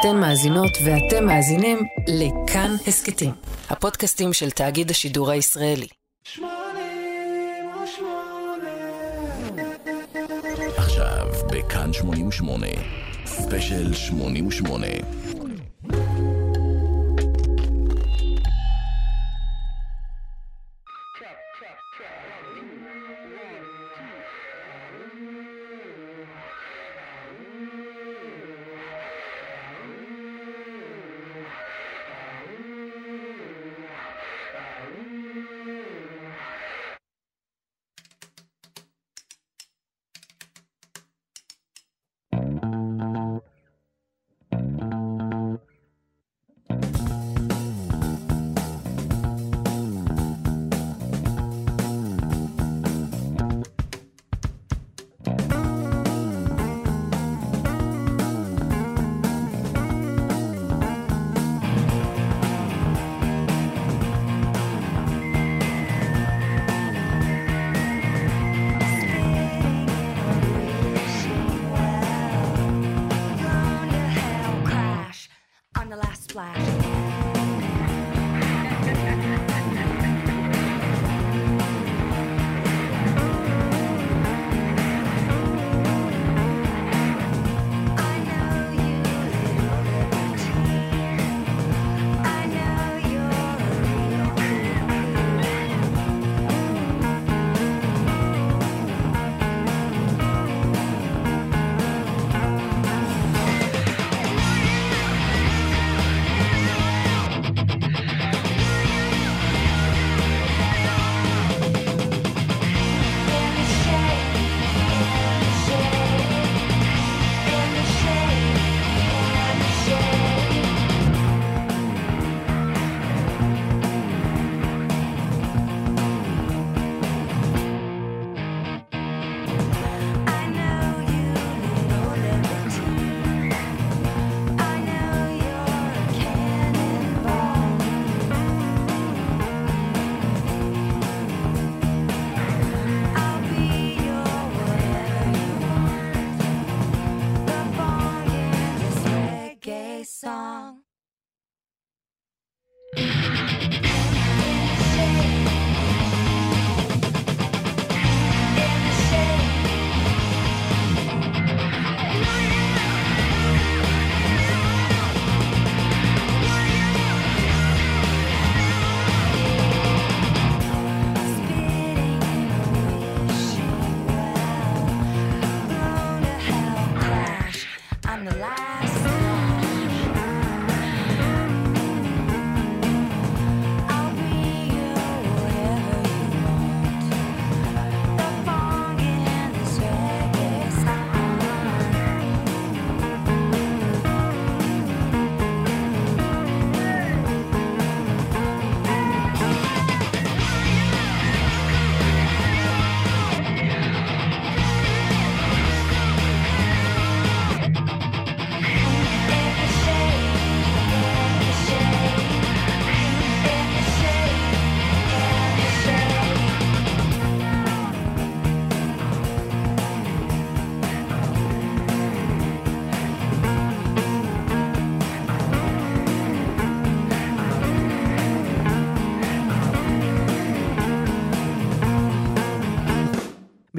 אתן מאזינות ואתם מאזינים לכאן הסכתים, הפודקאסטים של תאגיד השידור הישראלי. עכשיו בכאן 88, ספיישל 88.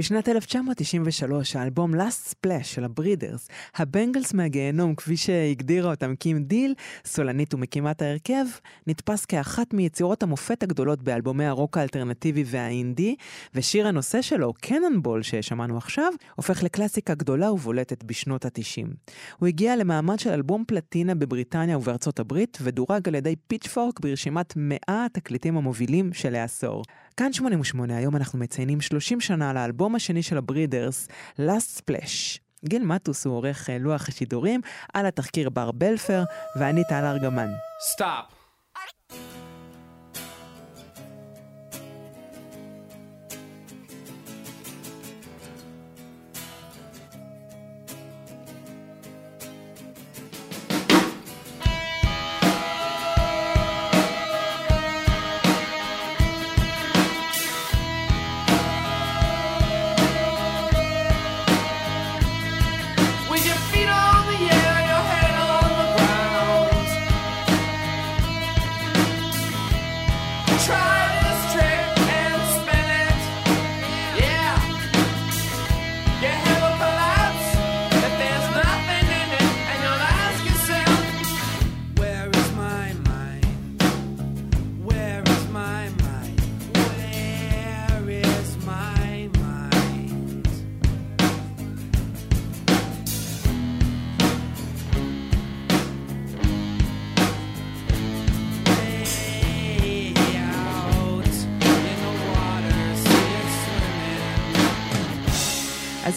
בשנת 1993, האלבום Last Splash של הברידרס, הבנגלס מהגיהנום, כפי שהגדירה אותם קים דיל, סולנית ומקימת ההרכב, נתפס כאחת מיצירות המופת הגדולות באלבומי הרוק האלטרנטיבי והאינדי, ושיר הנושא שלו, קננבול, ששמענו עכשיו, הופך לקלאסיקה גדולה ובולטת בשנות ה-90. הוא הגיע למעמד של אלבום פלטינה בבריטניה ובארצות הברית, ודורג על ידי פיצ'פורק ברשימת 100 התקליטים המובילים של העשור. כאן 88, היום אנחנו מציינים 30 שנה לאלבום השני של הברידרס, Last Splash. גיל מטוס הוא עורך אה, לוח השידורים, על התחקיר בר בלפר, ואני טל ארגמן. Stop.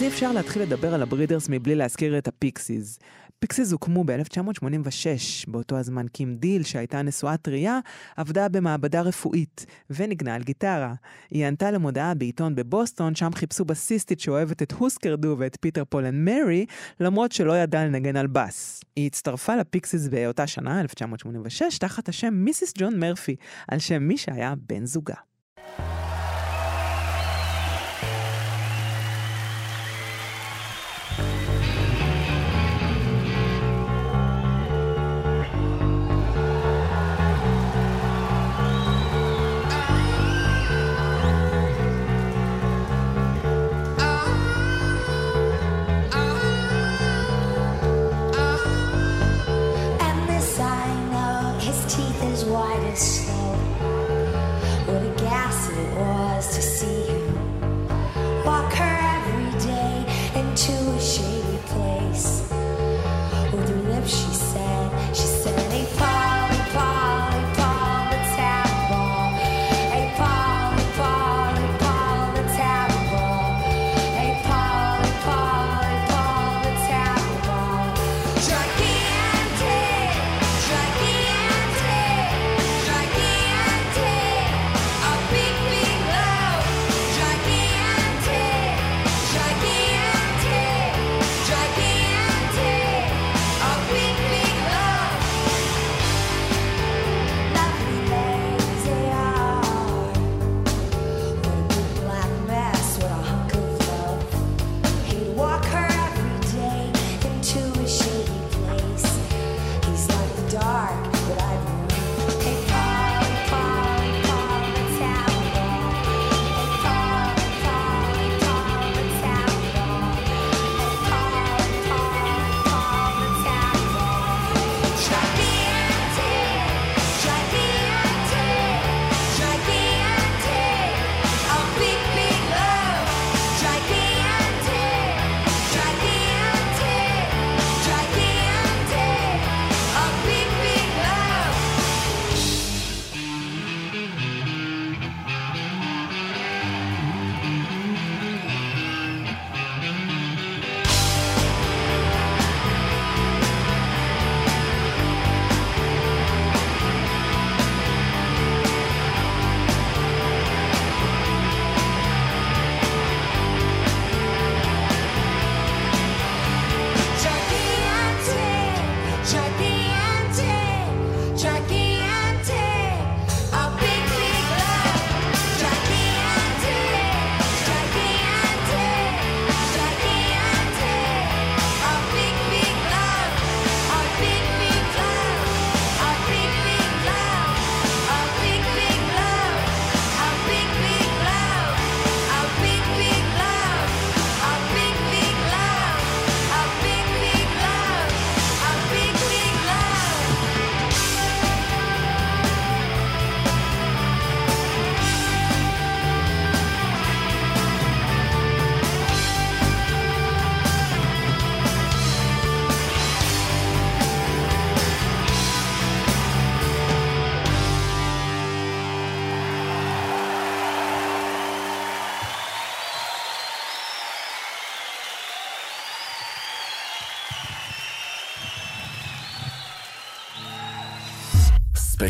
אי אפשר להתחיל לדבר על הברידרס מבלי להזכיר את הפיקסיס. פיקסיס הוקמו ב-1986, באותו הזמן קים דיל, שהייתה נשואה טריה, עבדה במעבדה רפואית, ונגנה על גיטרה. היא ענתה למודעה בעיתון בבוסטון, שם חיפשו בסיסטית שאוהבת את הוסקר דו ואת פיטר פול אנד מרי, למרות שלא ידעה לנגן על בס. היא הצטרפה לפיקסיס באותה שנה, 1986, תחת השם מיסיס ג'ון מרפי, על שם מי שהיה בן זוגה.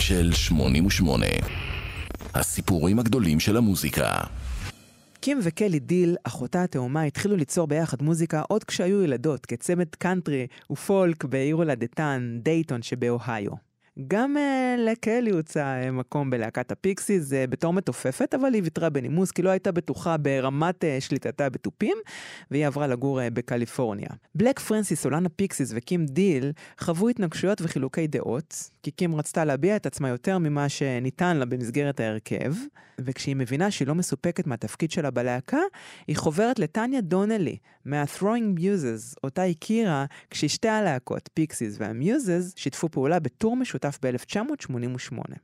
ספיישל 88. הסיפורים הגדולים של המוזיקה. קים וקלי דיל, אחותה התאומה, התחילו ליצור ביחד מוזיקה עוד כשהיו ילדות, כצמד קאנטרי ופולק בעיר הולדתן, דייטון שבאוהיו. גם אה, לקלי הוצע אה, מקום בלהקת הפיקסיס אה, בתור מתופפת, אבל היא ויתרה בנימוס כי לא הייתה בטוחה ברמת אה, שליטתה בתופים, והיא עברה לגור אה, בקליפורניה. בלק פרנסיס, סולן הפיקסיס וקים דיל חוו התנגשויות וחילוקי דעות, כי קים רצתה להביע את עצמה יותר ממה שניתן לה במסגרת ההרכב, וכשהיא מבינה שהיא לא מסופקת מהתפקיד שלה בלהקה, היא חוברת לטניה דונלי מה-Throwing Muses, אותה הכירה כששתי הלהקות, פיקסיס והמיוזס, שיתפו פעולה בטור משותף ב-1988.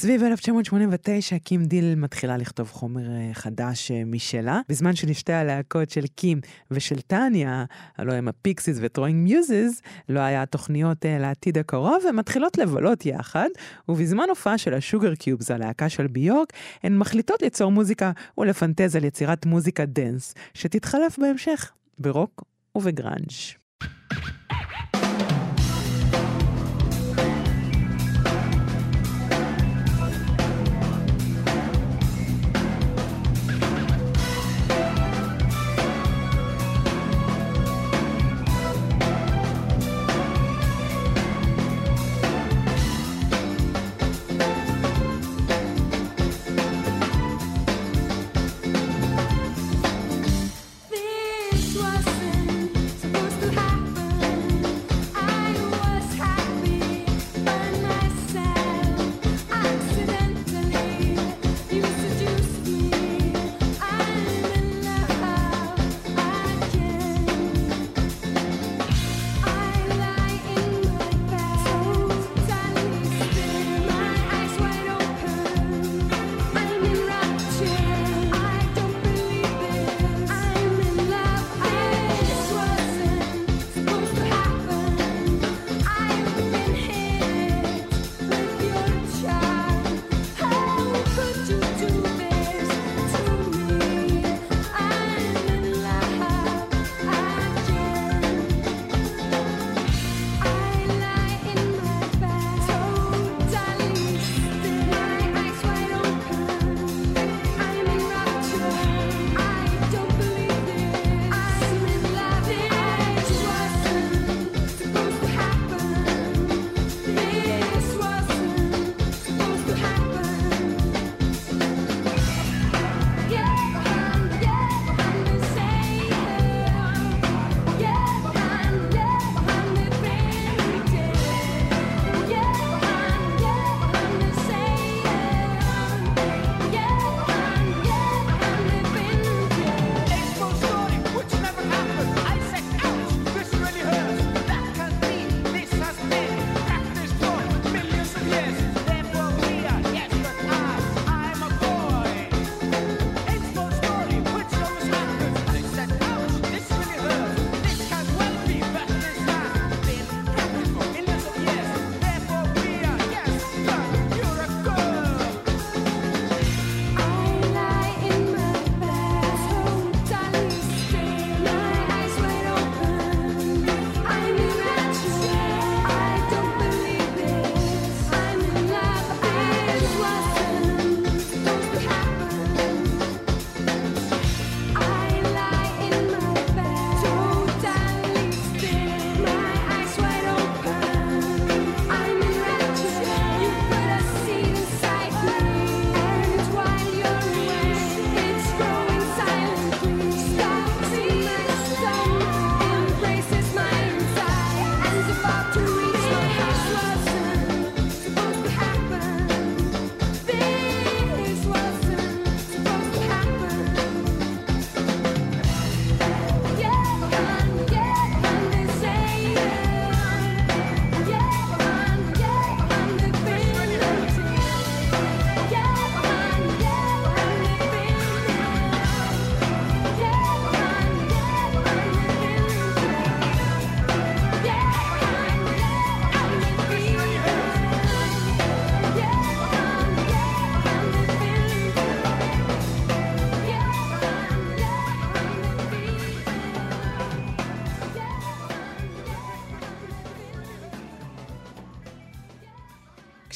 סביב 1989 קים דיל מתחילה לכתוב חומר אה, חדש אה, משלה, בזמן שלשתי הלהקות של קים ושל טניה, הלוא הם הפיקסיס ו Throwing Muses, לא היה תוכניות אה, לעתיד הקרוב, הן מתחילות לבלות יחד, ובזמן הופעה של ה Sugarcubes, הלהקה של ביורק, הן מחליטות ליצור מוזיקה ולפנטז על יצירת מוזיקת דנס, שתתחלף בהמשך ברוק ובגראנג'.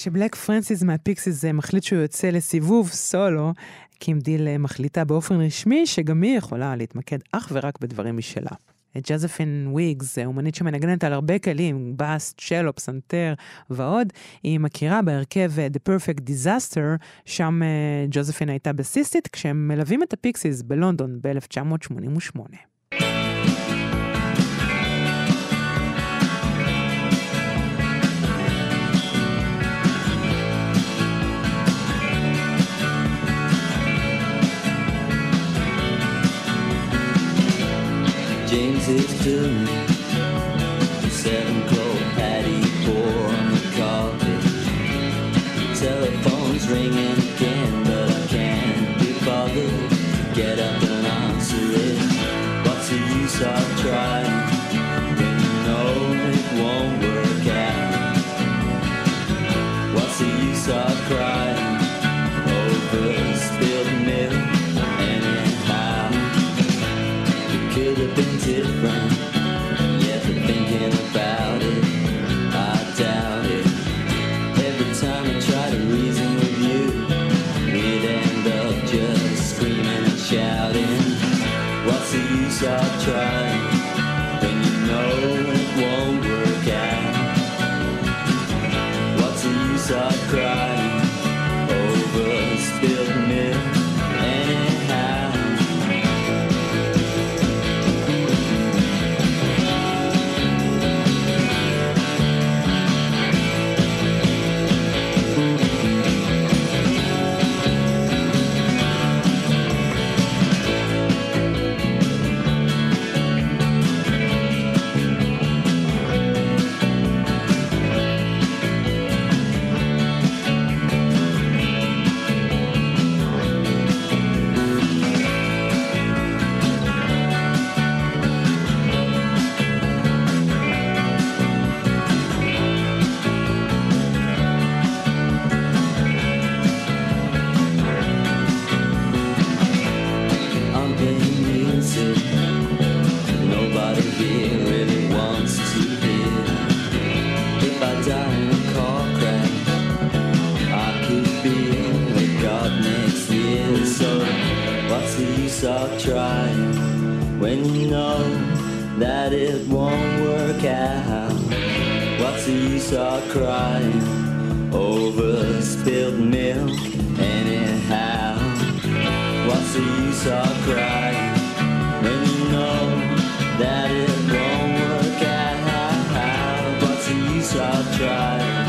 כשבלק פרנסיס מהפיקסיס מחליט שהוא יוצא לסיבוב סולו, קים דיל אה, מחליטה באופן רשמי שגם היא יכולה להתמקד אך ורק בדברים משלה. ג'וזפין וויגס, אה, אומנית שמנגנת על הרבה כלים, בס, צ'לו, פסנתר ועוד, היא מכירה בהרכב אה, The Perfect Disaster, שם ג'וזפין הייתה בסיסטית, כשהם מלווים את הפיקסיס בלונדון ב-1988. James is two. Seven cold patty four on the carpet. Telephone's ringing again, but I can't be bothered to get up and answer it. What's the use of trying when you know it won't work out? What's the use of crying when you know that it won't work out? What's the use of crying over spilled milk anyhow? What's the use of crying when you know that it won't work out? What's the use of trying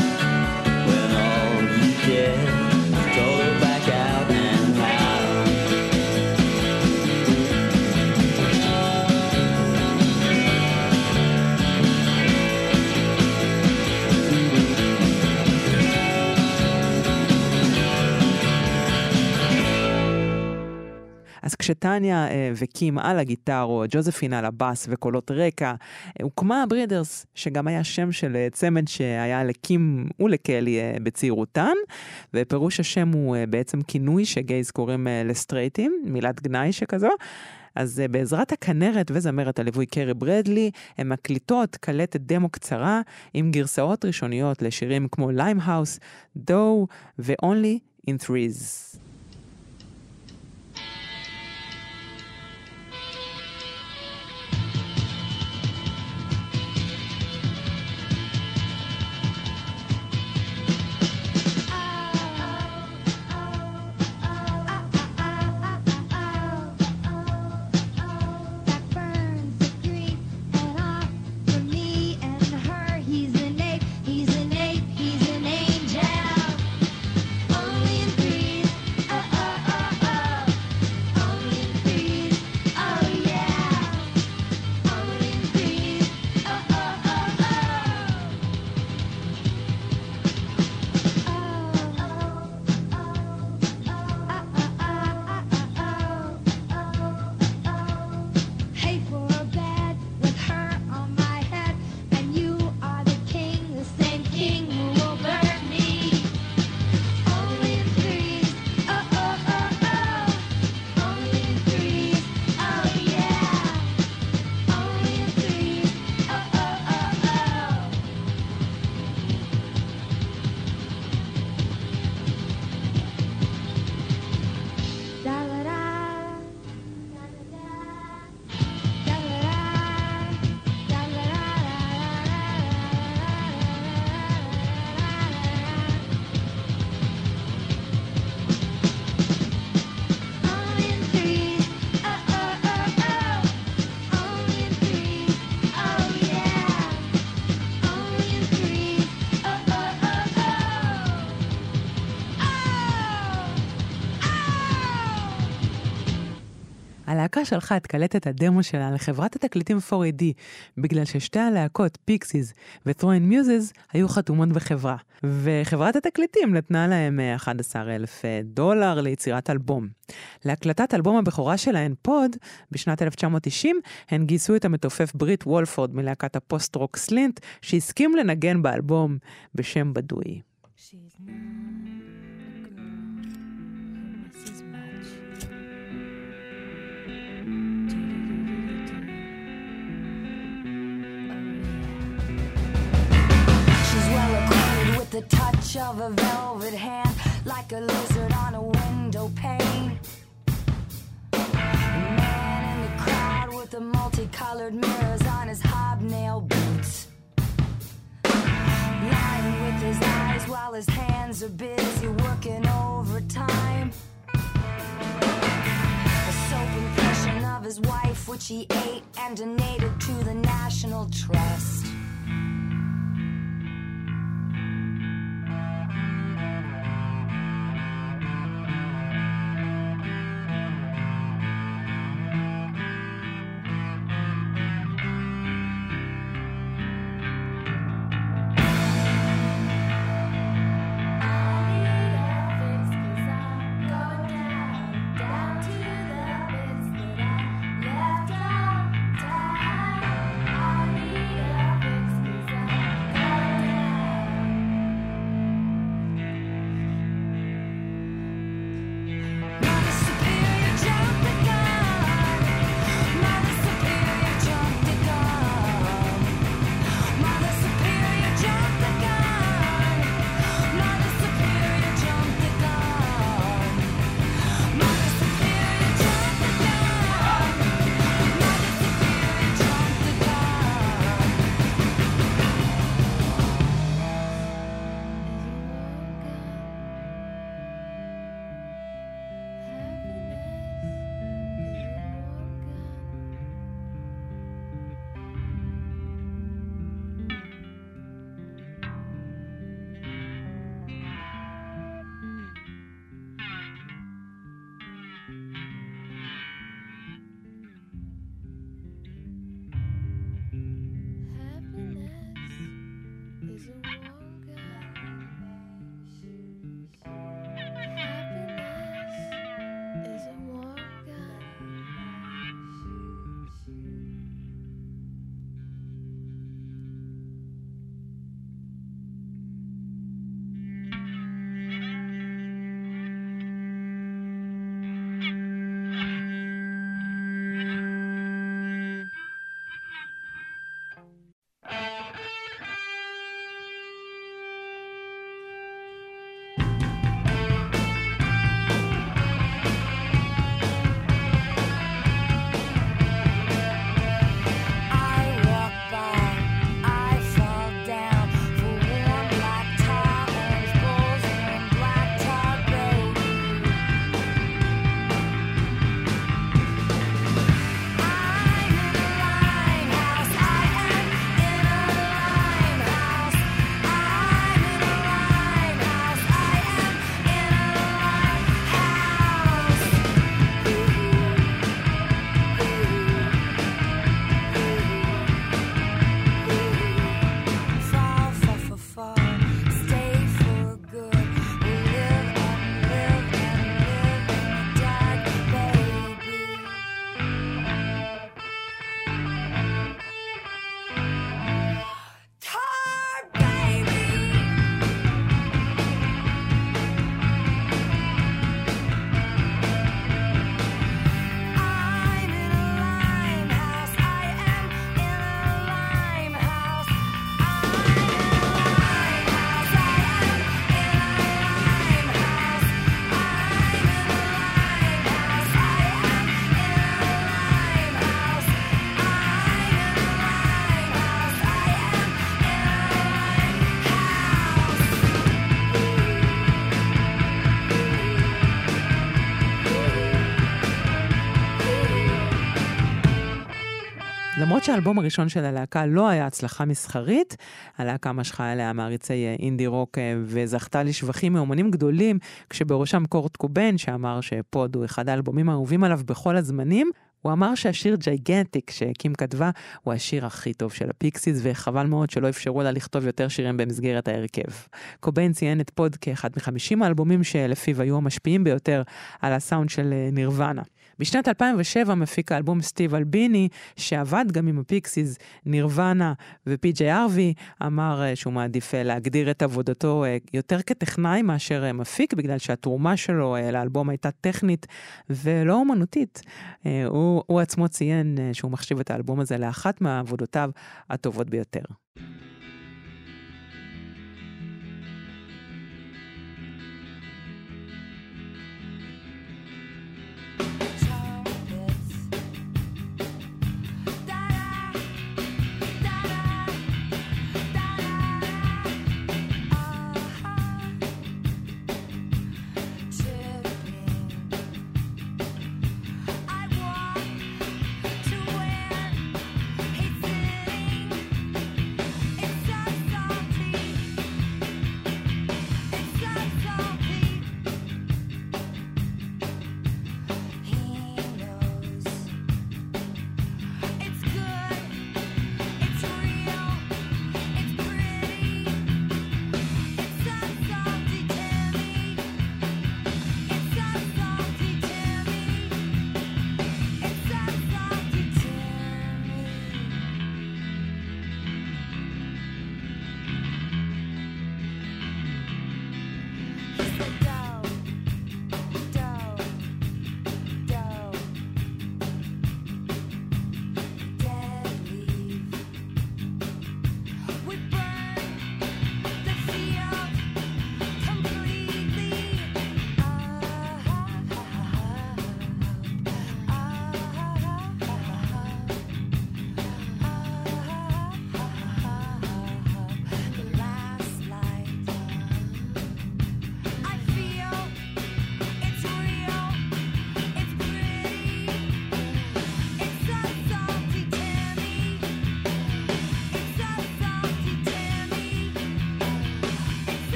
כשטניה אה, וקים על הגיטרות, ג'וזפין על הבאס וקולות רקע, הוקמה הברידרס, שגם היה שם של אה, צמד שהיה לקים ולקלי אה, בצעירותן, ופירוש השם הוא בעצם כינוי ש gays קוראים לסטרייטים, מילת גנאי שכזו. אז בעזרת הכנרת וזמרת הליווי קרי ברדלי, הן מקליטות קלטת דמו קצרה עם גרסאות ראשוניות לשירים כמו Lime House, Doe ו-Only in Threes. שלחה את קלטת הדמו שלה לחברת התקליטים 4AD, בגלל ששתי הלהקות, פיקסיס ו-Throwing היו חתומות בחברה. וחברת התקליטים נתנה להם אה, 11,000 דולר ליצירת אלבום. להקלטת אלבום הבכורה שלהן, Pod, בשנת 1990, הן גייסו את המתופף בריט וולפורד מלהקת הפוסט-רוק Slint, שהסכים לנגן באלבום בשם בדוי. She's touch of a velvet hand, like a lizard on a window pane. A man in the crowd with the multicolored mirrors on his hobnail boots lying with his eyes while his hands are busy working overtime. A soap impression of his wife, which he ate and donated to the National Trust. למרות שהאלבום הראשון של הלהקה לא היה הצלחה מסחרית, הלהקה משכה אליה מעריצי אה, אינדי רוק אה, וזכתה לשבחים מאומנים גדולים, כשבראשם קורט קוביין, שאמר ש Pod הוא אחד האלבומים האהובים עליו בכל הזמנים. הוא אמר שהשיר Gigantic שקים כתבה הוא השיר הכי טוב של הפיקסיס, וחבל מאוד שלא אפשרו לה לכתוב יותר שירים במסגרת ההרכב. קוביין ציין את Pod כאחד מחמישים האלבומים שלפיו היו המשפיעים ביותר על הסאונד של אה, נירוונה. בשנת 2007 מפיק האלבום סטיב אלביני, שעבד גם עם הפיקסיס, נירוונה ופי.ג'יי ארווי, אמר אה, שהוא מעדיף אה, להגדיר את עבודתו אה, יותר כטכנאי מאשר מפיק, בגלל שהתרומה שלו לאלבום הייתה טכנית ולא אומנותית. הוא, הוא עצמו ציין שהוא מחשיב את האלבום הזה לאחת מעבודותיו הטובות ביותר.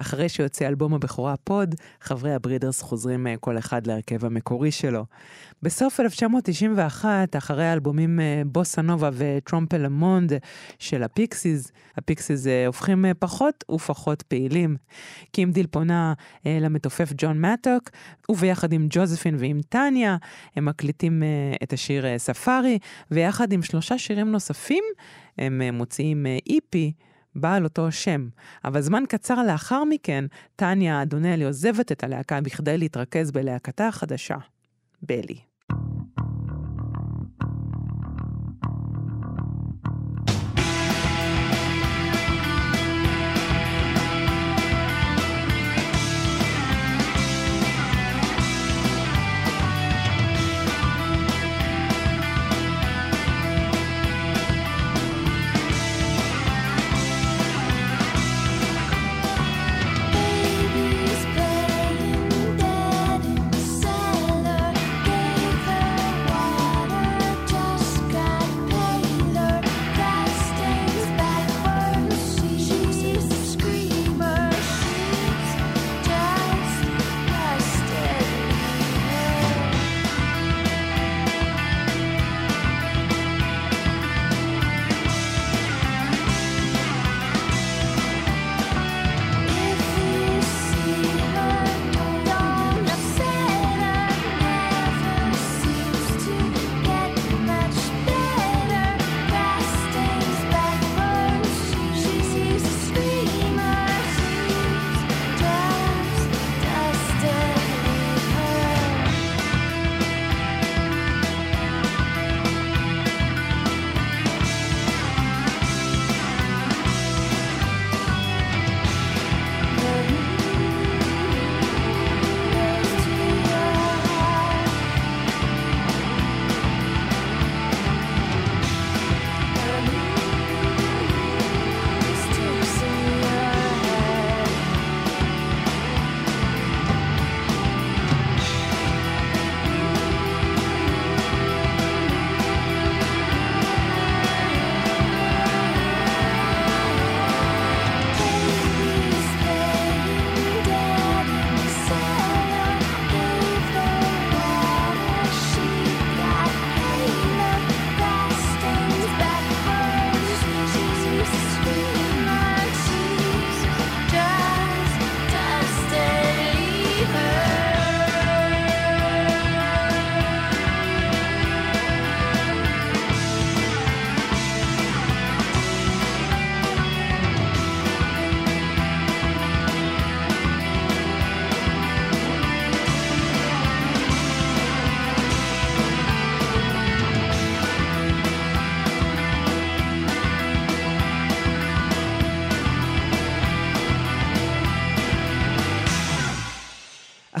אחרי שיוצא אלבום הבכורה Pod, חברי הברידרס חוזרים אה, כל אחד להרכב המקורי שלו. בסוף 1991, אחרי האלבומים אה, Bossanova ו Trompe le Monde של הפיקסיס, הפיקסיס אה, הופכים פחות ופחות פעילים. קים דיל פונה למתופף ג'ון מאטוק, וביחד עם ג'וזפין ועם טניה, הם מקליטים את השיר ספארי, ויחד עם שלושה שירים נוספים, הם מוציאים איפי. בעל אותו שם. אבל זמן קצר לאחר מכן, טניה אדונלי עוזבת את הלהקה בכדי להתרכז בלהקתה החדשה, בלי.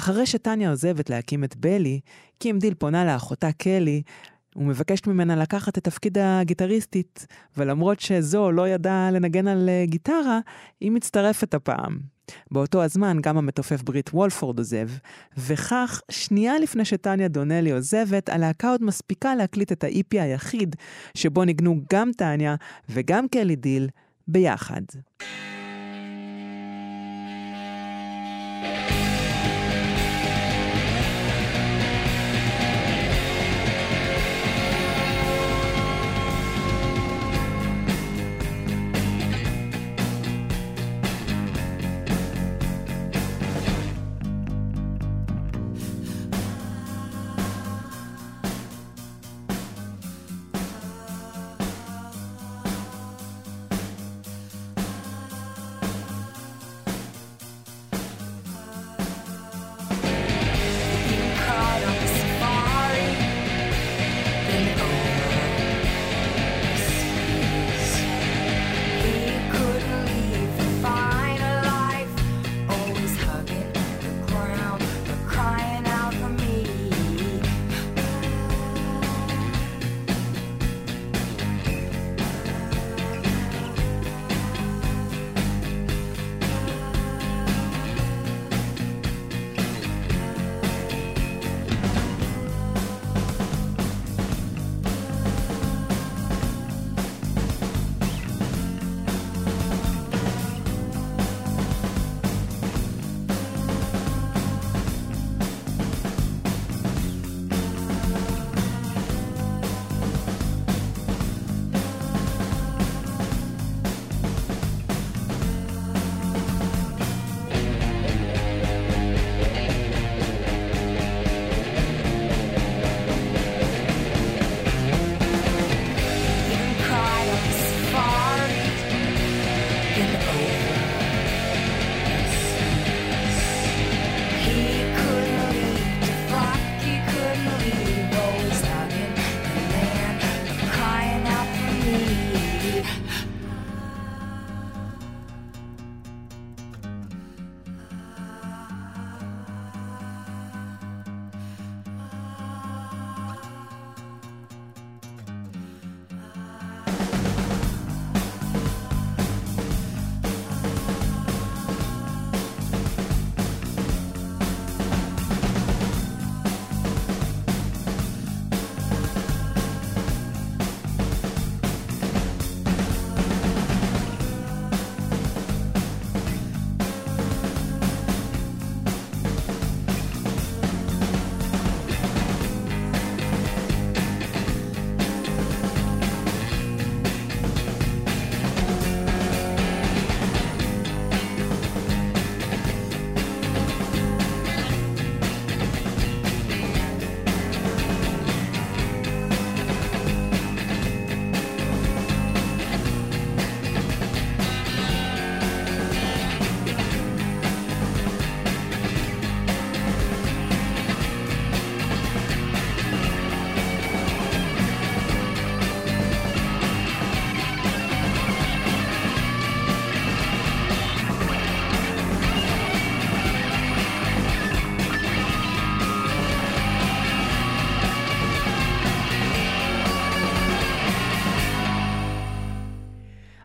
אחרי שטניה עוזבת להקים את Belly, קים דיל פונה לאחותה קלי ומבקשת ממנה לקחת את תפקיד הגיטריסטית, ולמרות שזו לא ידעה לנגן על אה, גיטרה, היא מצטרפת הפעם. באותו הזמן גם המתופף בריט וולפורד עוזב, וכך, שנייה לפני שטניה דונלי עוזבת, הלהקה עוד מספיקה להקליט את ה-EP היחיד, שבו ניגנו גם טניה וגם קלי דיל ביחד.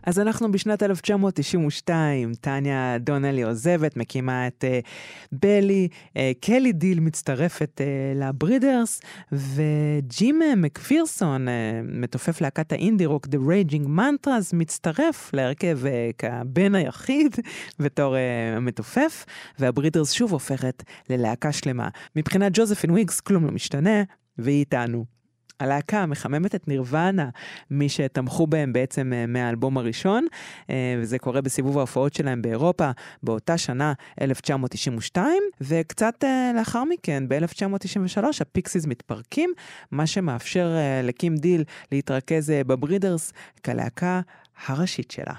אז אנחנו בשנת 1992, טניה דונלי עוזבת, מקימה את אה, Belly, אה, קלי דיל מצטרפת אה, לברידרס, וג'ים מקפירסון, אה, מתופף להקת האינדי רוק The Raging Mantras, מצטרף להרכב אה, כבן היחיד בתור אה, המתופף, והברידרס שוב הופכת ללהקה שלמה. מבחינת ג'וזפין וויגס כלום לא משתנה, והיא איתנו. הלהקה מחממת את נירוונה, מי שתמכו בהם בעצם אה, מהאלבום הראשון, אה, וזה קורה בסיבוב ההופעות שלהם באירופה באותה שנה, 1992, וקצת אה, לאחר מכן, ב-1993, הפיקסיס מתפרקים, מה שמאפשר לקים דיל להתרכז בברידרס כלהקה הראשית שלה.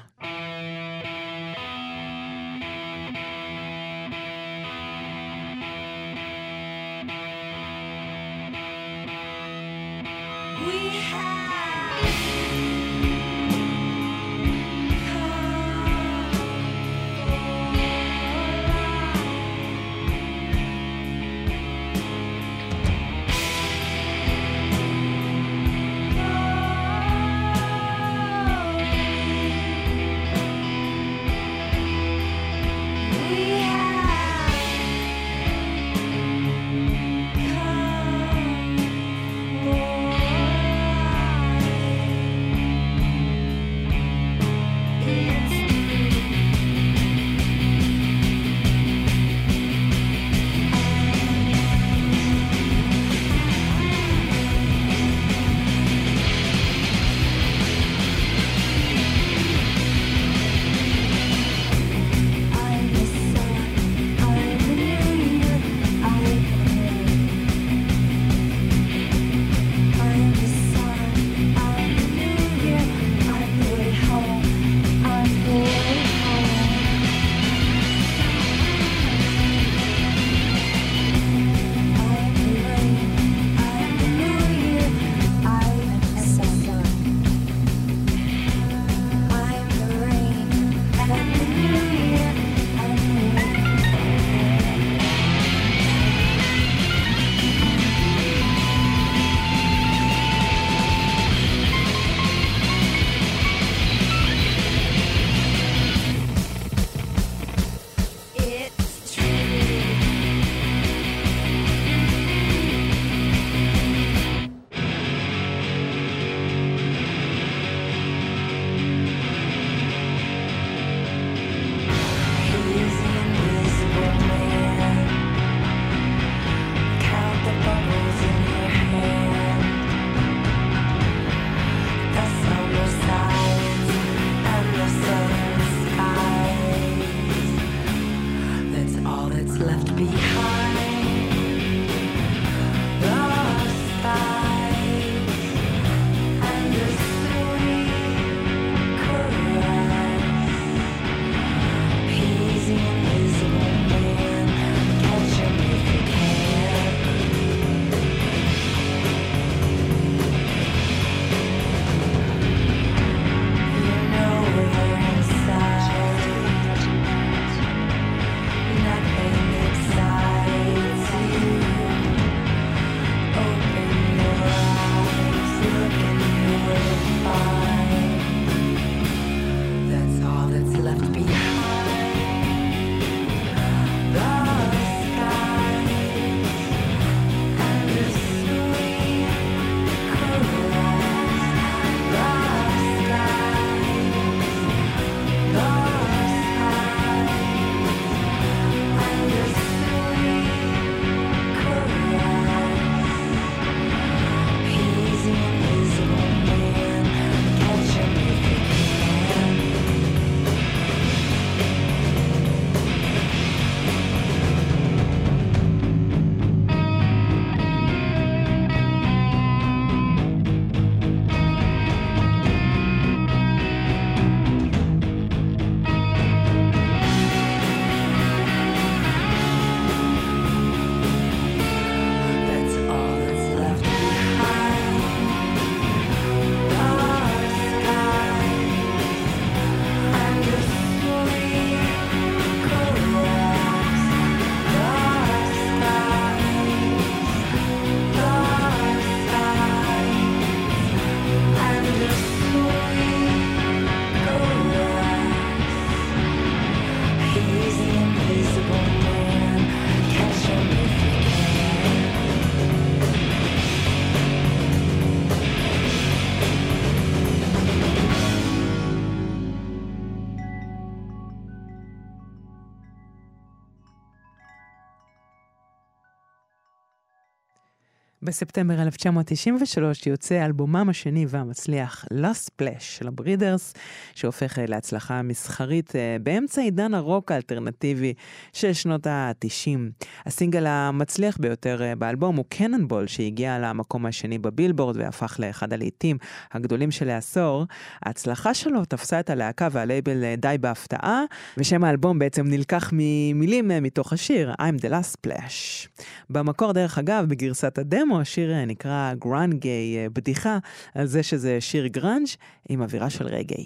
בספטמבר 1993 יוצא אלבומם השני והמצליח Last Splash של הברידרס, שהופך אה, להצלחה מסחרית אה, באמצע עידן הרוק האלטרנטיבי של שנות ה-90. הסינגל המצליח ביותר אה, באלבום הוא קננבול, שהגיע למקום השני בבילבורד והפך לאחד הלעיתים הגדולים של העשור. ההצלחה שלו תפסה את הלהקה והלייבל די בהפתעה, ושם האלבום בעצם נלקח ממילים מתוך השיר I'm the last splash. במקור, דרך אגב, בגרסת הדמו, השיר נקרא גרנגיי, אה, בדיחה על זה שזה שיר גראנג' עם אווירה של רגעי.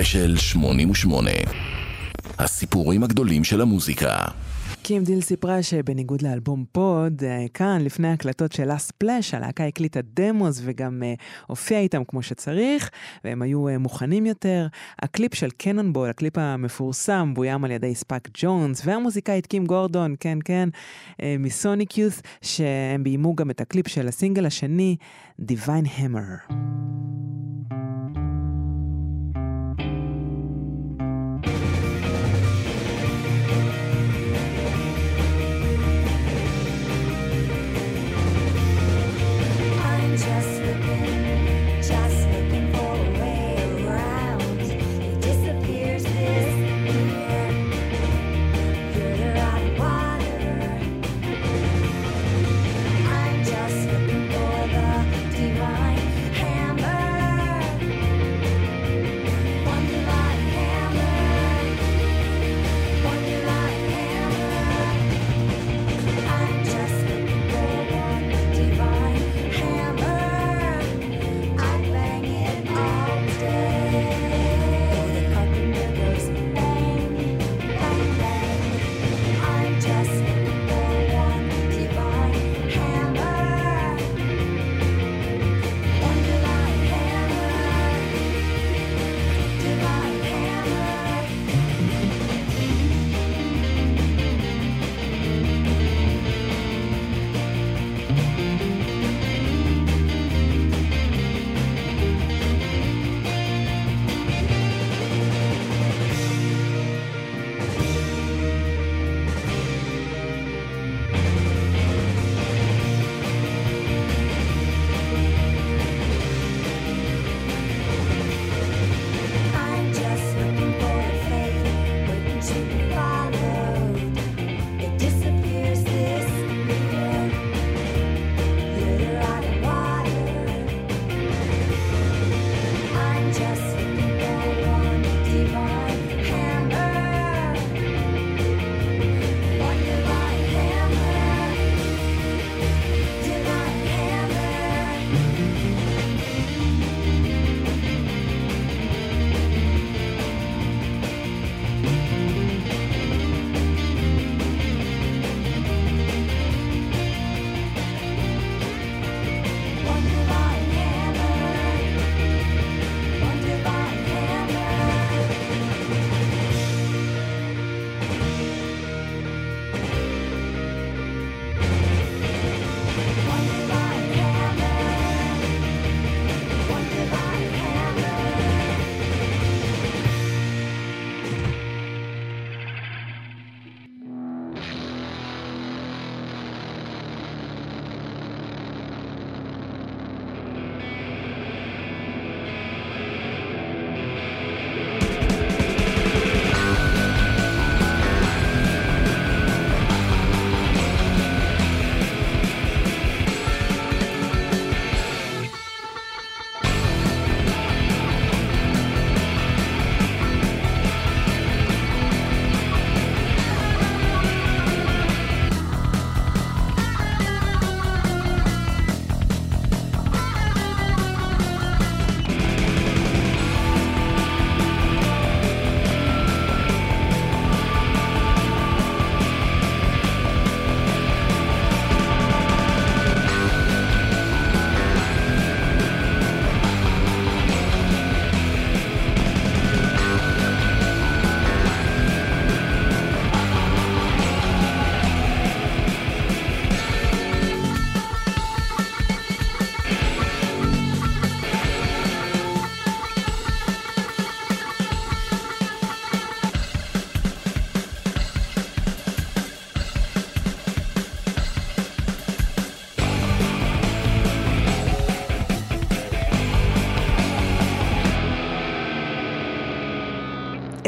ספיישל 88 הסיפורים הגדולים של המוזיקה קים דיל סיפרה שבניגוד לאלבום Pod, אה, כאן, לפני ההקלטות של Last Splash, הלהקה הקליטה דמוס וגם אה, הופיעה איתם כמו שצריך, והם היו אה, מוכנים יותר. הקליפ של Cannonball, הקליפ המפורסם, בוים על ידי ספייק ג'ונס, והמוזיקאית קים גורדון, כן, כן, מ Sonic Youth, שהם ביימו גם את הקליפ של הסינגל השני, Divine Hammer.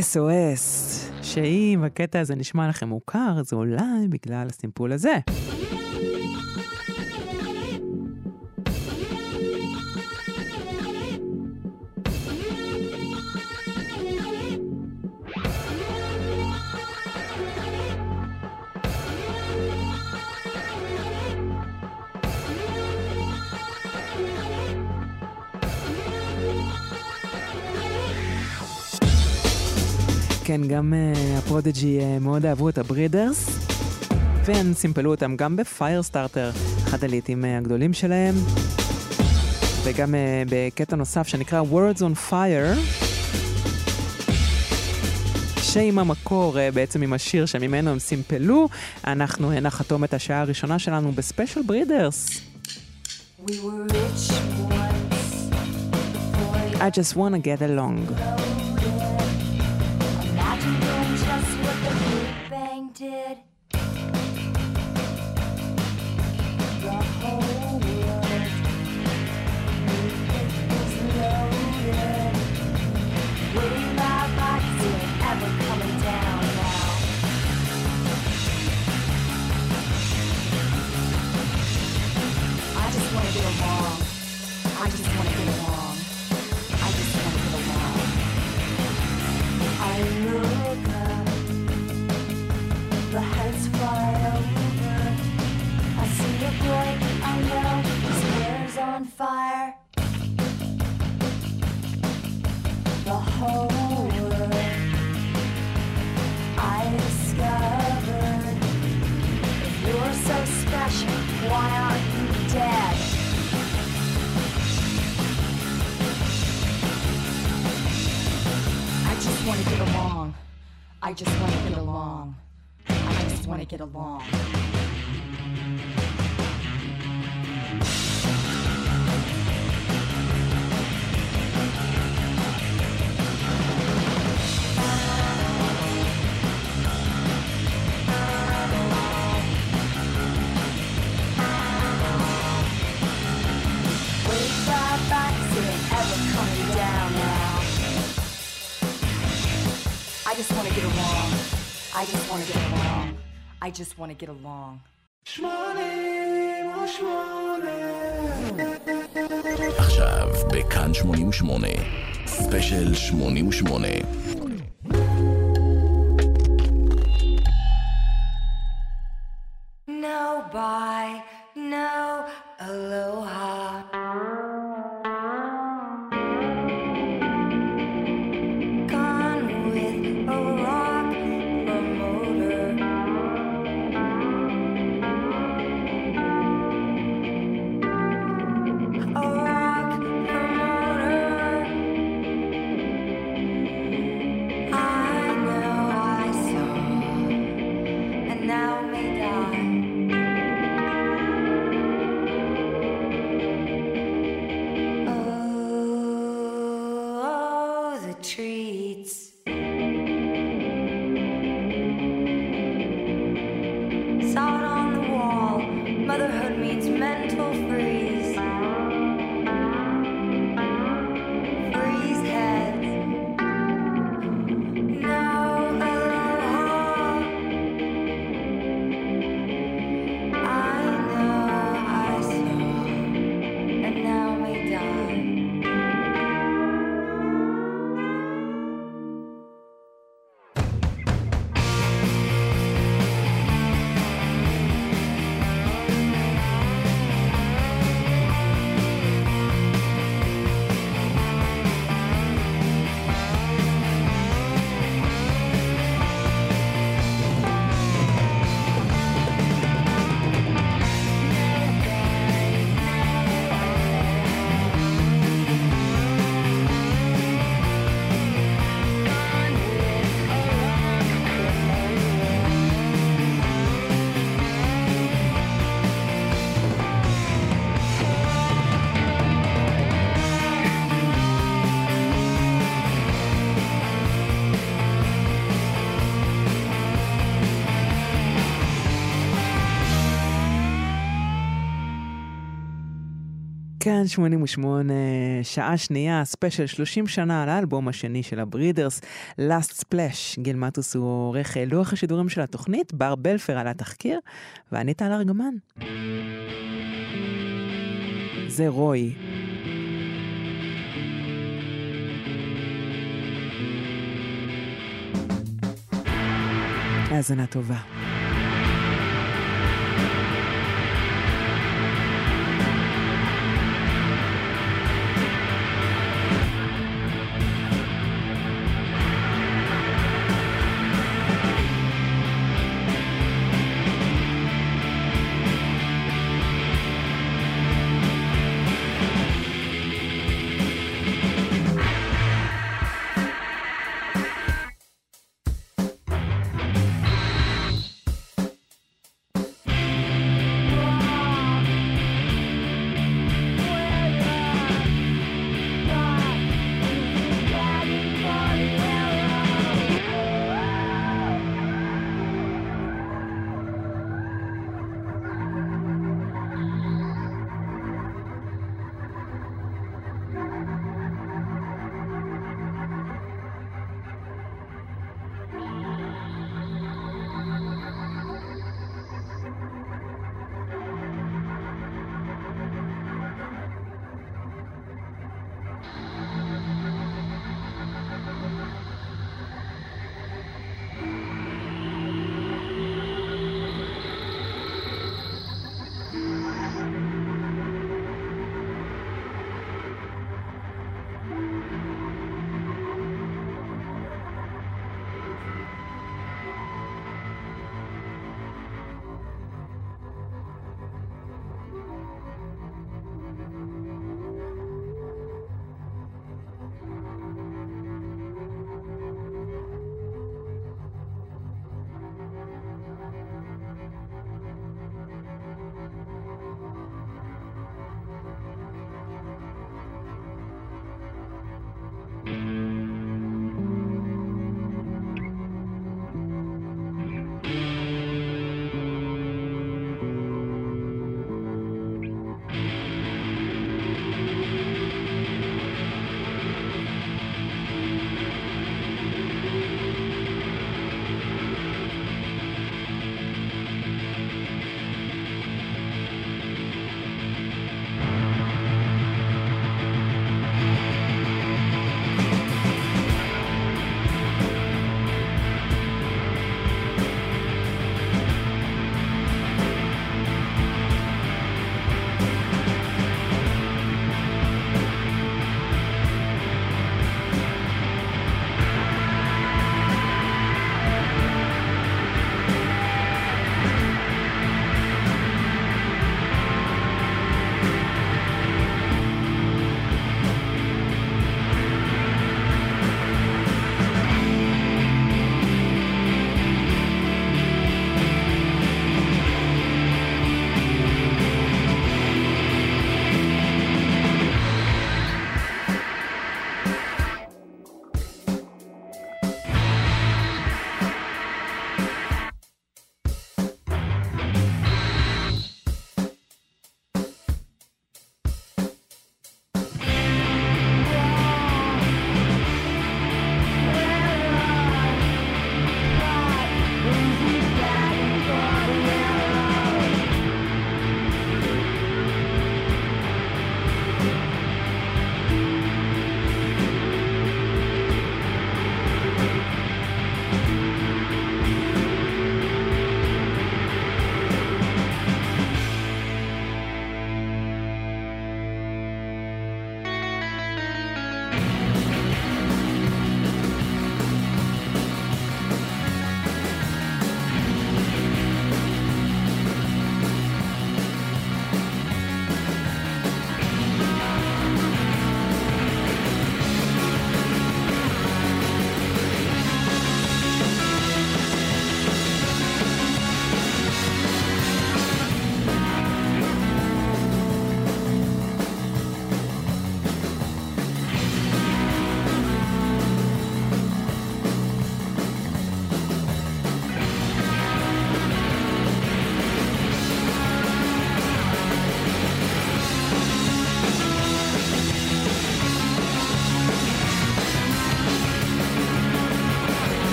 SOS, שאם הקטע הזה נשמע לכם מוכר, זה אולי בגלל הסימפול הזה. כן, גם אה, הפרודג'י אה, מאוד אהבו את הברידרס, והם סימפלו אותם גם ב Firestarter, אחד הלהיטים אה, הגדולים שלהם, וגם בקטע נוסף שנקרא World's on Fire, שעם המקור, בעצם עם השיר שממנו הם סימפלו, אנחנו נחתום את השעה הראשונה שלנו בספיישל ברידרס. We once I just wanna get along. Over. I see a boy his hair's on fire. The whole world I discovered. If you're so special, why aren't you dead? I just want to get along. I just want to get along. Want to get along. I just want to get along. I just want to get along. I just want to get along. עכשיו, בכאן 88, ספיישל 88. No כאן 88, שעה שנייה, ספיישל 30 שנה על האלבום השני של הברידרס, Last Splash. גיל מטוס הוא עורך לוח השידורים של התוכנית, בר בלפר על התחקיר, ואני טל ארגמן. זה רוי. האזנה טובה.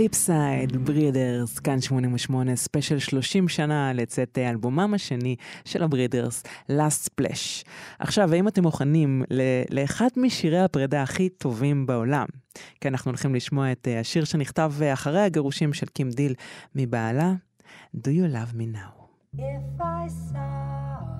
Flip side, ברידרס, כאן 88, ספיישל 30 שנה לצאת אה, אלבומם השני של הברידרס, Last Splash. עכשיו, האם אתם מוכנים לאחד משירי הפרידה הכי טובים בעולם? כי אנחנו הולכים לשמוע את אה, השיר שנכתב אה, אחרי הגירושים של קים דיל מבעלה, Do You Love Me Now. If I saw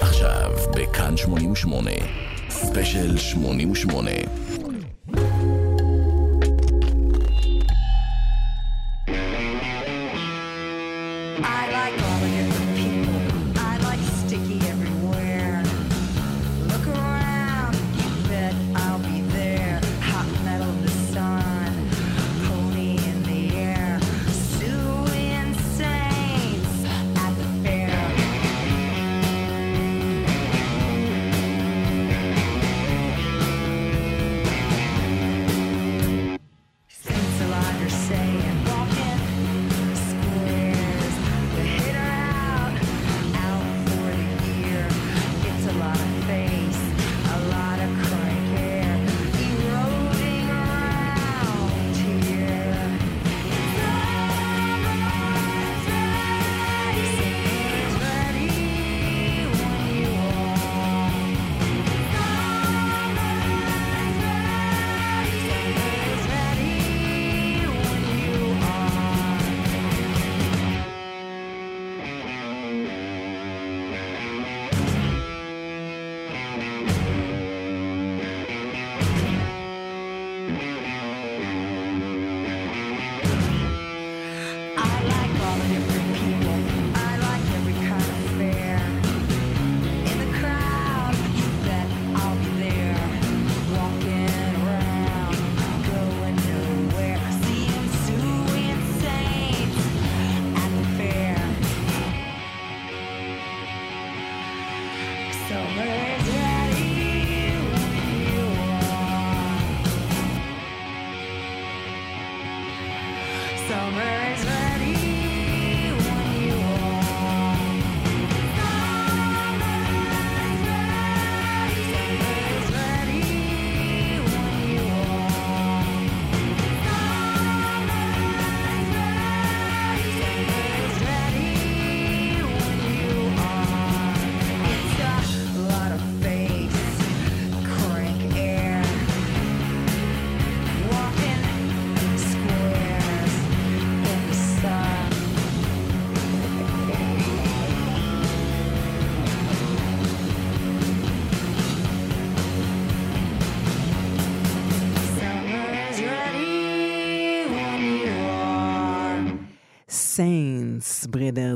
עכשיו בכאן 88, ספיישל 88.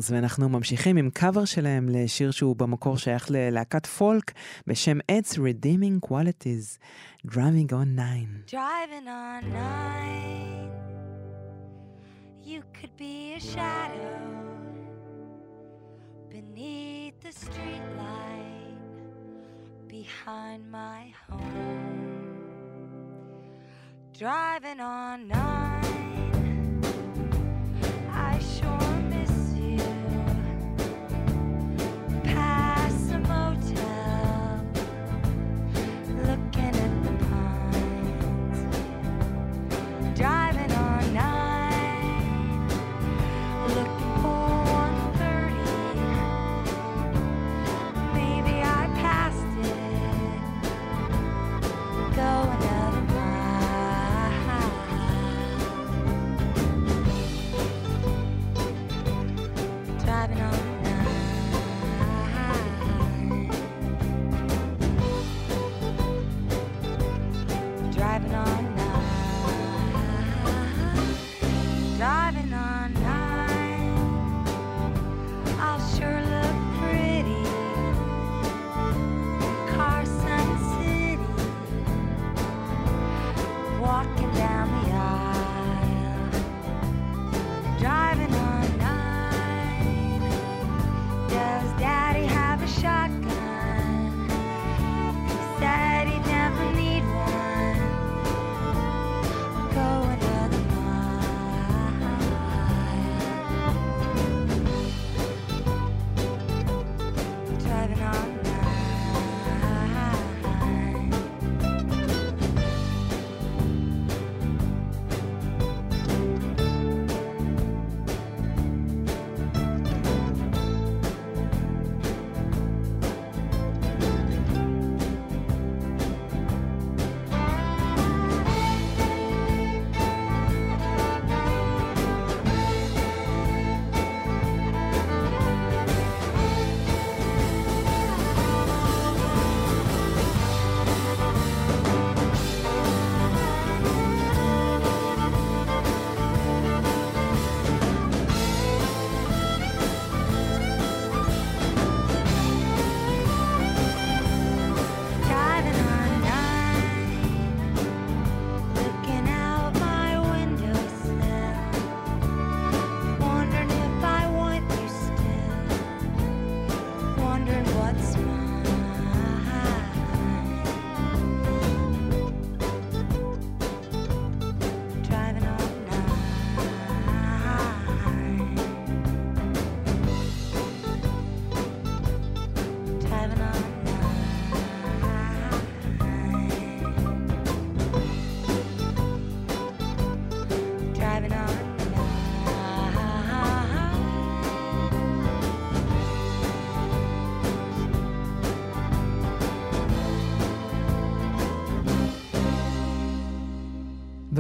ווינרס, ואנחנו ממשיכים עם קאבר שלהם לשיר שהוא במקור שייך ללהקת פולק בשם It's Redeeming Qualities, Driving on 9. Driving on 9 You could be a shadow Beneath the street light Behind my home Driving on 9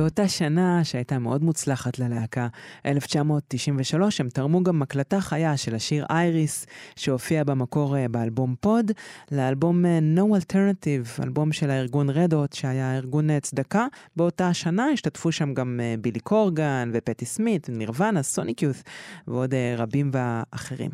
באותה שנה, שהייתה מאוד מוצלחת ללהקה, 1993, הם תרמו גם מקלטה חיה של השיר אייריס, שהופיע במקור אה, באלבום פוד, לאלבום אה, No Alternative, אלבום של הארגון רדות, שהיה ארגון אה, צדקה. באותה השנה השתתפו שם גם בילי קורגן ופטי סמית, נירוונה, סוניק יות' ועוד רבים ואחרים.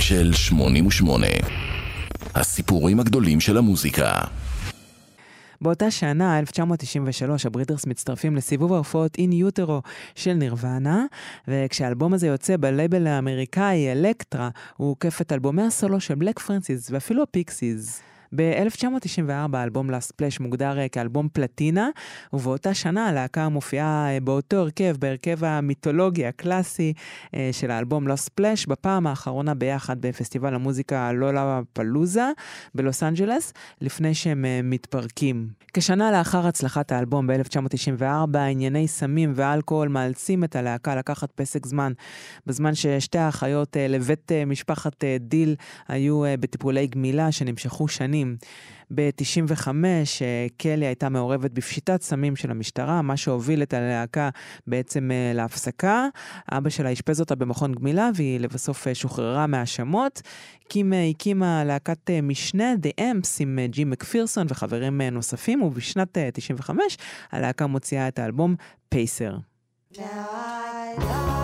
ספיישל 88 הסיפורים הגדולים של המוזיקה באותה שנה, 1993, הברידרס מצטרפים לסיבוב ההופעות In Utero של נירוונה, וכשהאלבום הזה יוצא בלייבל האמריקאי אלקטרה, הוא עוקף את אלבומי הסולו של בלק פרנסיס ואפילו הפיקסיס. ב-1994 האלבום Last Splash מוגדר אה, כאלבום פלטינה, ובאותה שנה הלהקה מופיעה אה, באותו הרכב, בהרכב המיתולוגי הקלאסי אה, של האלבום Last Splash, בפעם האחרונה ביחד בפסטיבל המוזיקה לולפלוזה בלוס אנג'לס, לפני שהם מתפרקים. כשנה לאחר הצלחת האלבום ב-1994, ענייני סמים ואלכוהול מאלצים את הלהקה לקחת פסק זמן, בזמן ששתי האחיות לבית משפחת דיל היו בטיפולי גמילה שנמשכו שנים. ב-95 קלי הייתה מעורבת בפשיטת סמים של המשטרה, מה שהוביל את הלהקה בעצם אה, להפסקה. אבא שלה אשפז אותה במכון גמילה והיא לבסוף אה, שוחררה מהאשמות. קים אה, הקימה להקת אה, משנה, The Amps, עם אה, ג'י מקפירסון וחברים אה, נוספים, ובשנת אה, 95 הלהקה מוציאה את האלבום פייסר. Now I like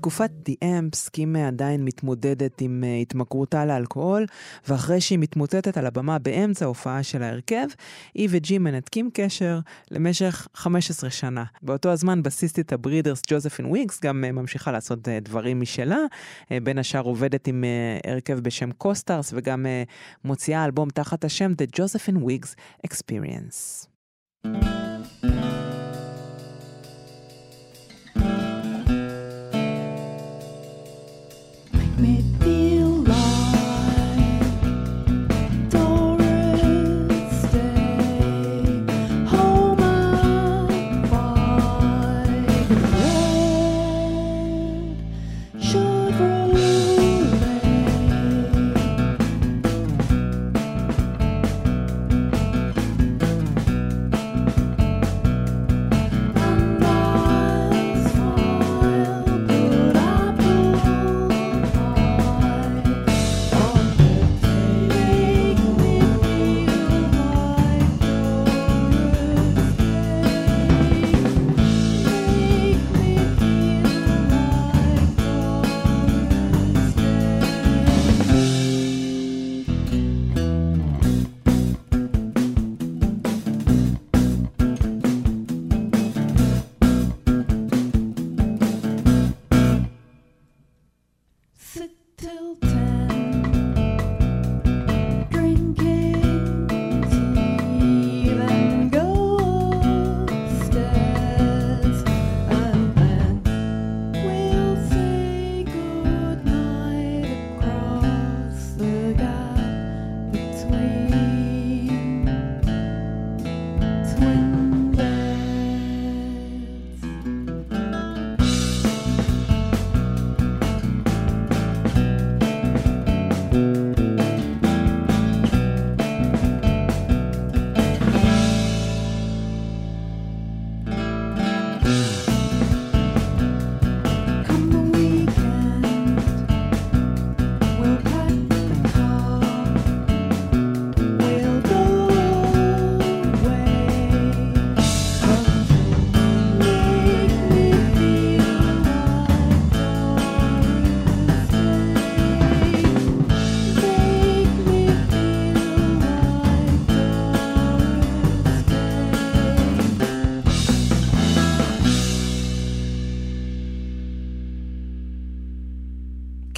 בתקופת Amps, קים עדיין מתמודדת עם אה, התמכרותה לאלכוהול, ואחרי שהיא מתמוטטת על הבמה באמצע ההופעה של ההרכב, היא וג'י מנתקים קשר למשך 15 שנה. באותו הזמן בסיסטית הברידרס ג'וזפין וויגס גם אה, ממשיכה לעשות אה, דברים משלה, בין השאר עובדת עם הרכב בשם קוסטארס, וגם אה, מוציאה אלבום תחת השם The Josephine Wiggs Experience. me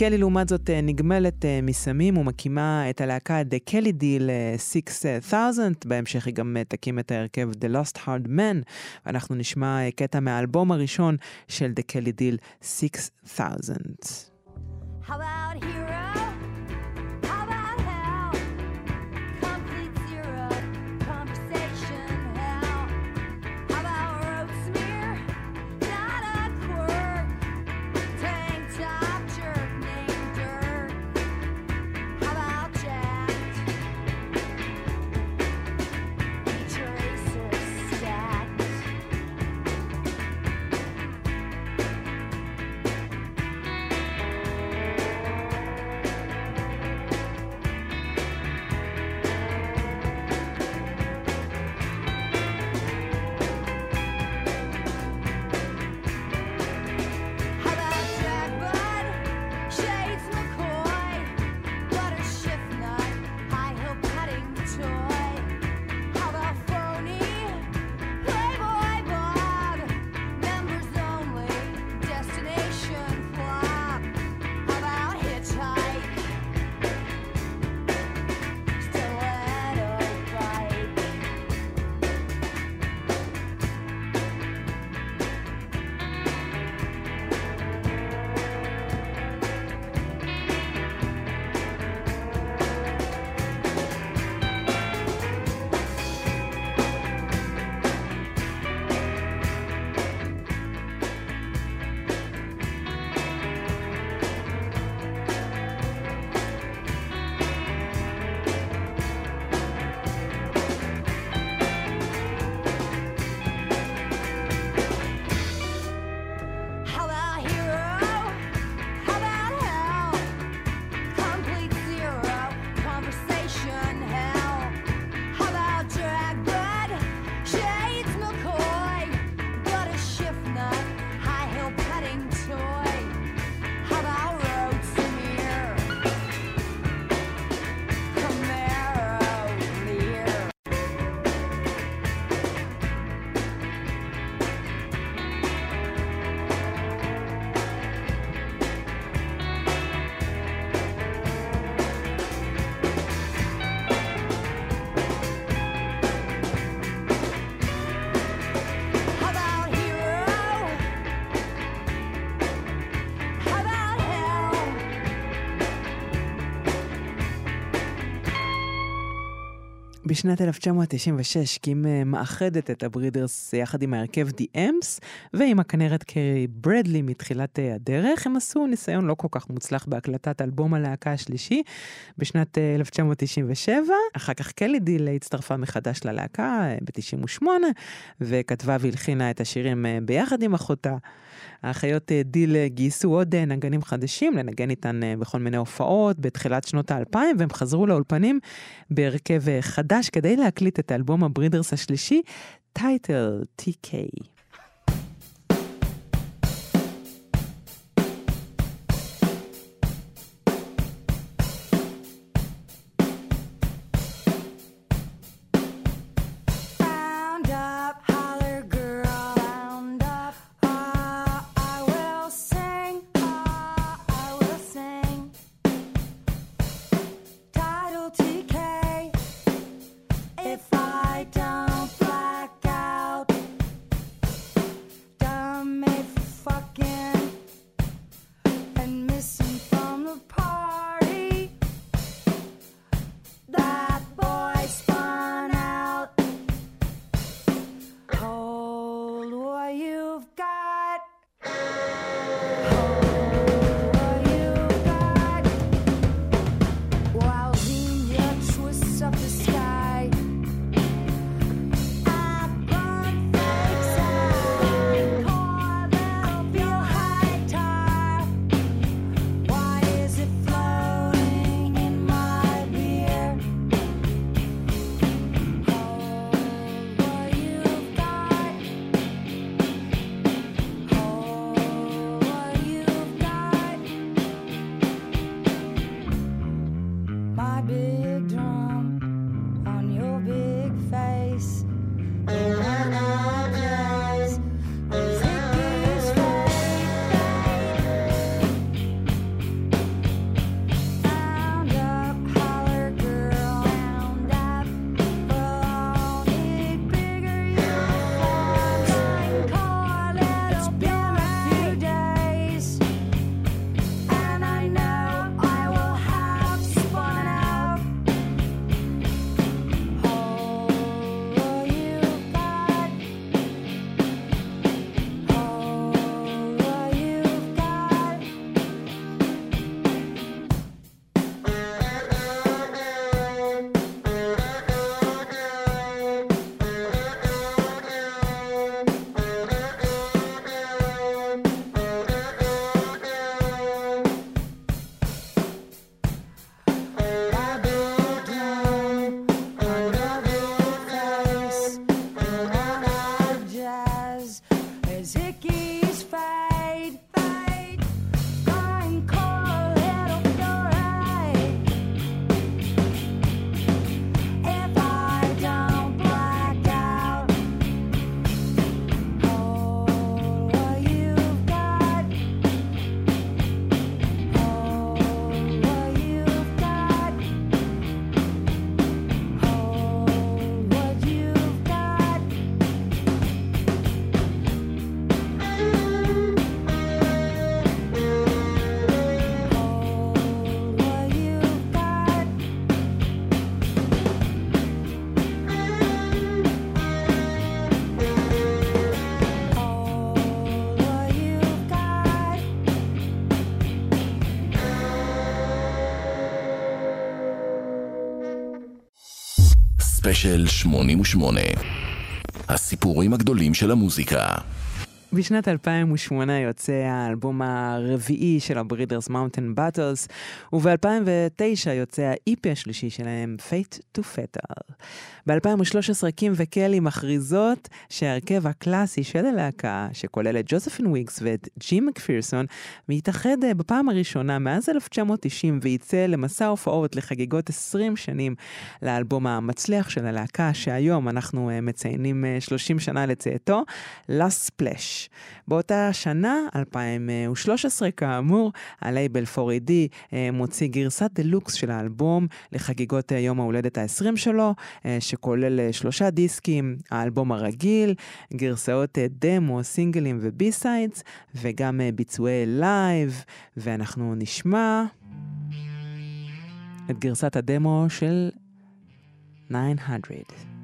קלי לעומת זאת אה, נגמלת אה, מסמים ומקימה את הלהקה The Kelly Deal אה, 6000, בהמשך היא גם אה, תקים את ההרכב The Lost Hard Men, ואנחנו נשמע אה, קטע מהאלבום הראשון של The Kelly Deal 6000. How about hero? בשנת 1996 קים אה, מאחדת את הברידרס יחד עם ההרכב The Amps ועם הכנרת קרי ברדלי מתחילת אה, הדרך. הם עשו ניסיון לא כל כך מוצלח בהקלטת אלבום הלהקה השלישי בשנת אה, 1997. אחר כך קלי דיל הצטרפה מחדש ללהקה ב-98 וכתבה והלחינה את השירים אה, ביחד עם אחותה. האחיות אה, דיל אה, גייסו עוד אה, נגנים חדשים לנגן איתן בכל מיני הופעות בתחילת שנות האלפיים, והם חזרו לאולפנים בהרכב חדש כדי להקליט את האלבום הברידרס השלישי, טייטל TK. This. ספיישל 88 הסיפורים הגדולים של המוזיקה בשנת 2008 יוצא האלבום הרביעי של הברידרס Mountain Battles, וב-2009 יוצא ה-EP השלישי שלהם, Fate to Fatal. ב-2013 קים וקלי מכריזות שההרכב הקלאסי של הלהקה, שכולל את ג'וזפין וויגס ואת ג'ים מקפירסון, מתאחד אה, בפעם הראשונה מאז 1990 וייצא למסע הופעות לחגיגות 20 שנים לאלבום המצליח של הלהקה, שהיום אנחנו אה, מציינים אה, 30 שנה לצאתו, Last Splash. באותה שנה, 2013 כאמור, הלייבל 4AD אה, מוציא גרסת דלוקס של האלבום לחגיגות אה, יום ההולדת ה-20 שלו, אה, שכולל שלושה דיסקים, האלבום הרגיל, גרסאות דמו, סינגלים ו B-sides, וגם ביצועי live, ואנחנו נשמע את גרסת הדמו של 900.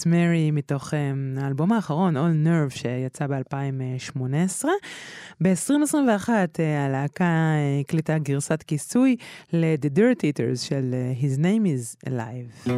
Nervous Mary מתוך um, האלבום האחרון, All Nerve, שיצא ב-2018. ב-2021 uh, הלהקה uh, הקליטה גרסת כיסוי ל-The Dirt Eaters של uh, His Name is Alive.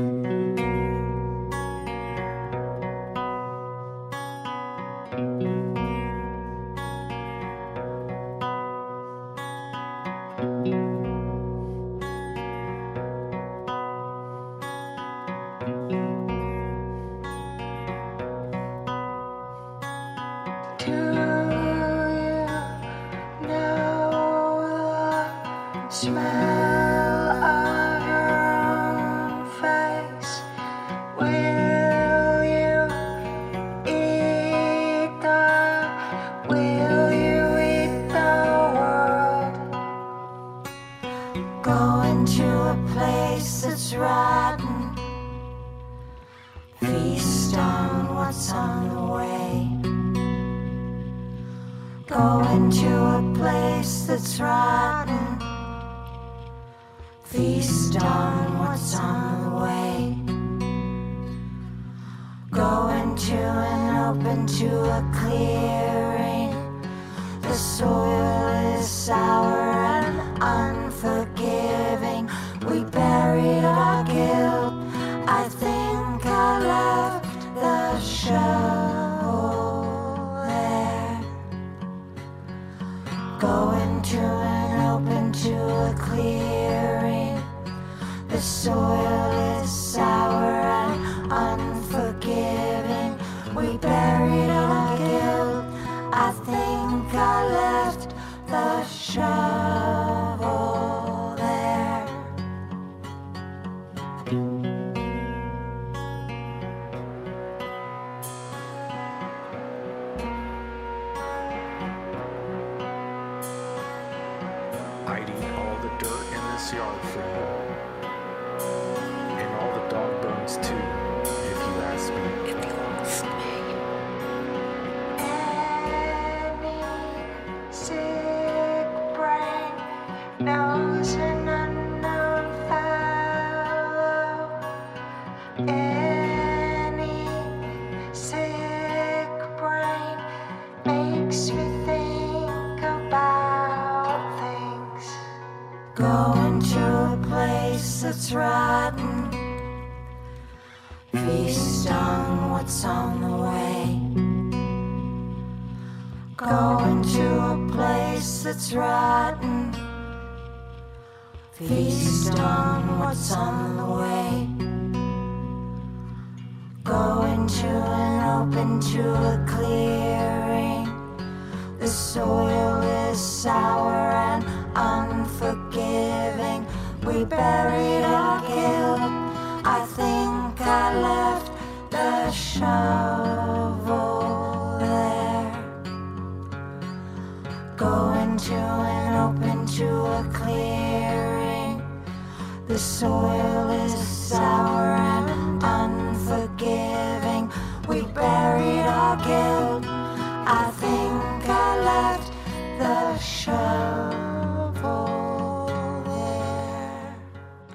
shovel.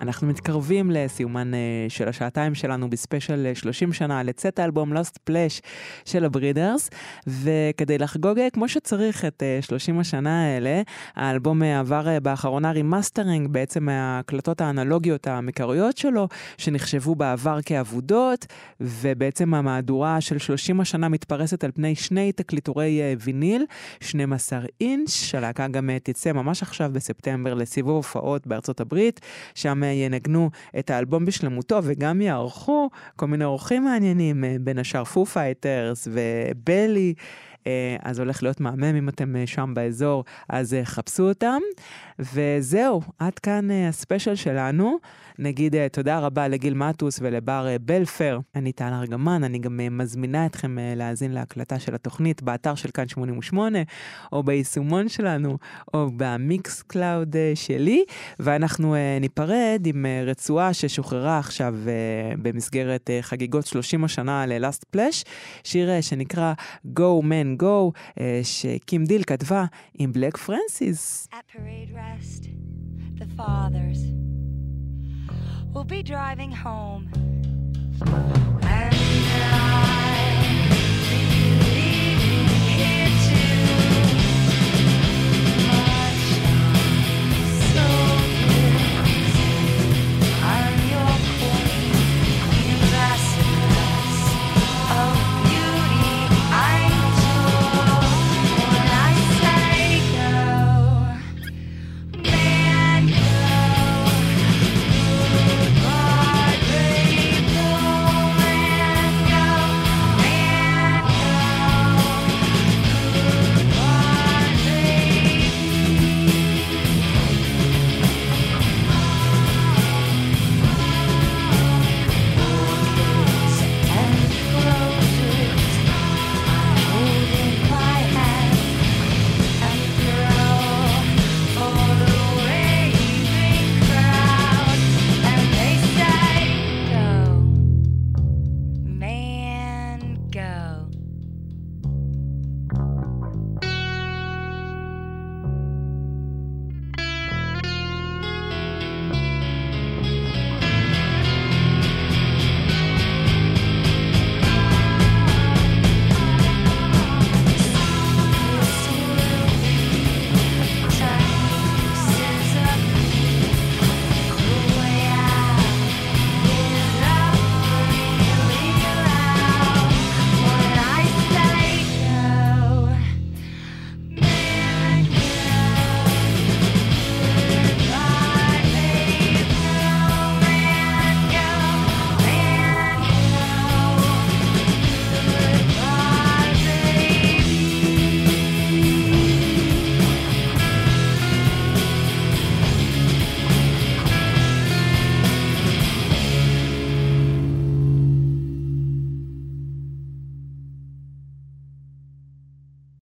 אנחנו מתקרבים לסיומן אה, של השעתיים שלנו בספיישל אה, 30 שנה לצאת האלבום Last Splash של הברידרס, וכדי לחגוג אה, כמו שצריך את אה, 30 השנה האלה, האלבום אה, עבר אה, באחרונה remastering בעצם מההקלטות האנלוגיות המקוריות שלו, שנחשבו בעבר כאבודות, ובעצם המהדורה של 30 השנה מתפרסת על פני שני תקליטורי אה, ויניל, 12 אינץ', הלהקה גם אה, תצא ממש עכשיו בספטמבר לסיבוב הופעות בארצות הברית, שם אה, ינגנו את האלבום בשלמותו וגם יארחו כל מיני אורחים מעניינים, אה, בין השאר פו פייטרס ובלי. אה, אז הולך להיות מהמם אם אתם אה, שם באזור, אז חפשו אותם. וזהו, עד כאן אה, הספיישל שלנו. נגיד אה, תודה רבה לגיל מטוס ולבר אה, בלפר. אני טל ארגמן, אני גם מזמינה אתכם להאזין להקלטה של התוכנית באתר של כאן 88, או ביישומון שלנו, או במיקס קלאוד שלי, ואנחנו ניפרד עם רצועה ששוחררה עכשיו במסגרת חגיגות 30 השנה ל-Last Splash, שיר שנקרא Go Man Go, שקים דיל כתבה עם בלק פרנסיס. At parade past, the fathers, will be driving home. And I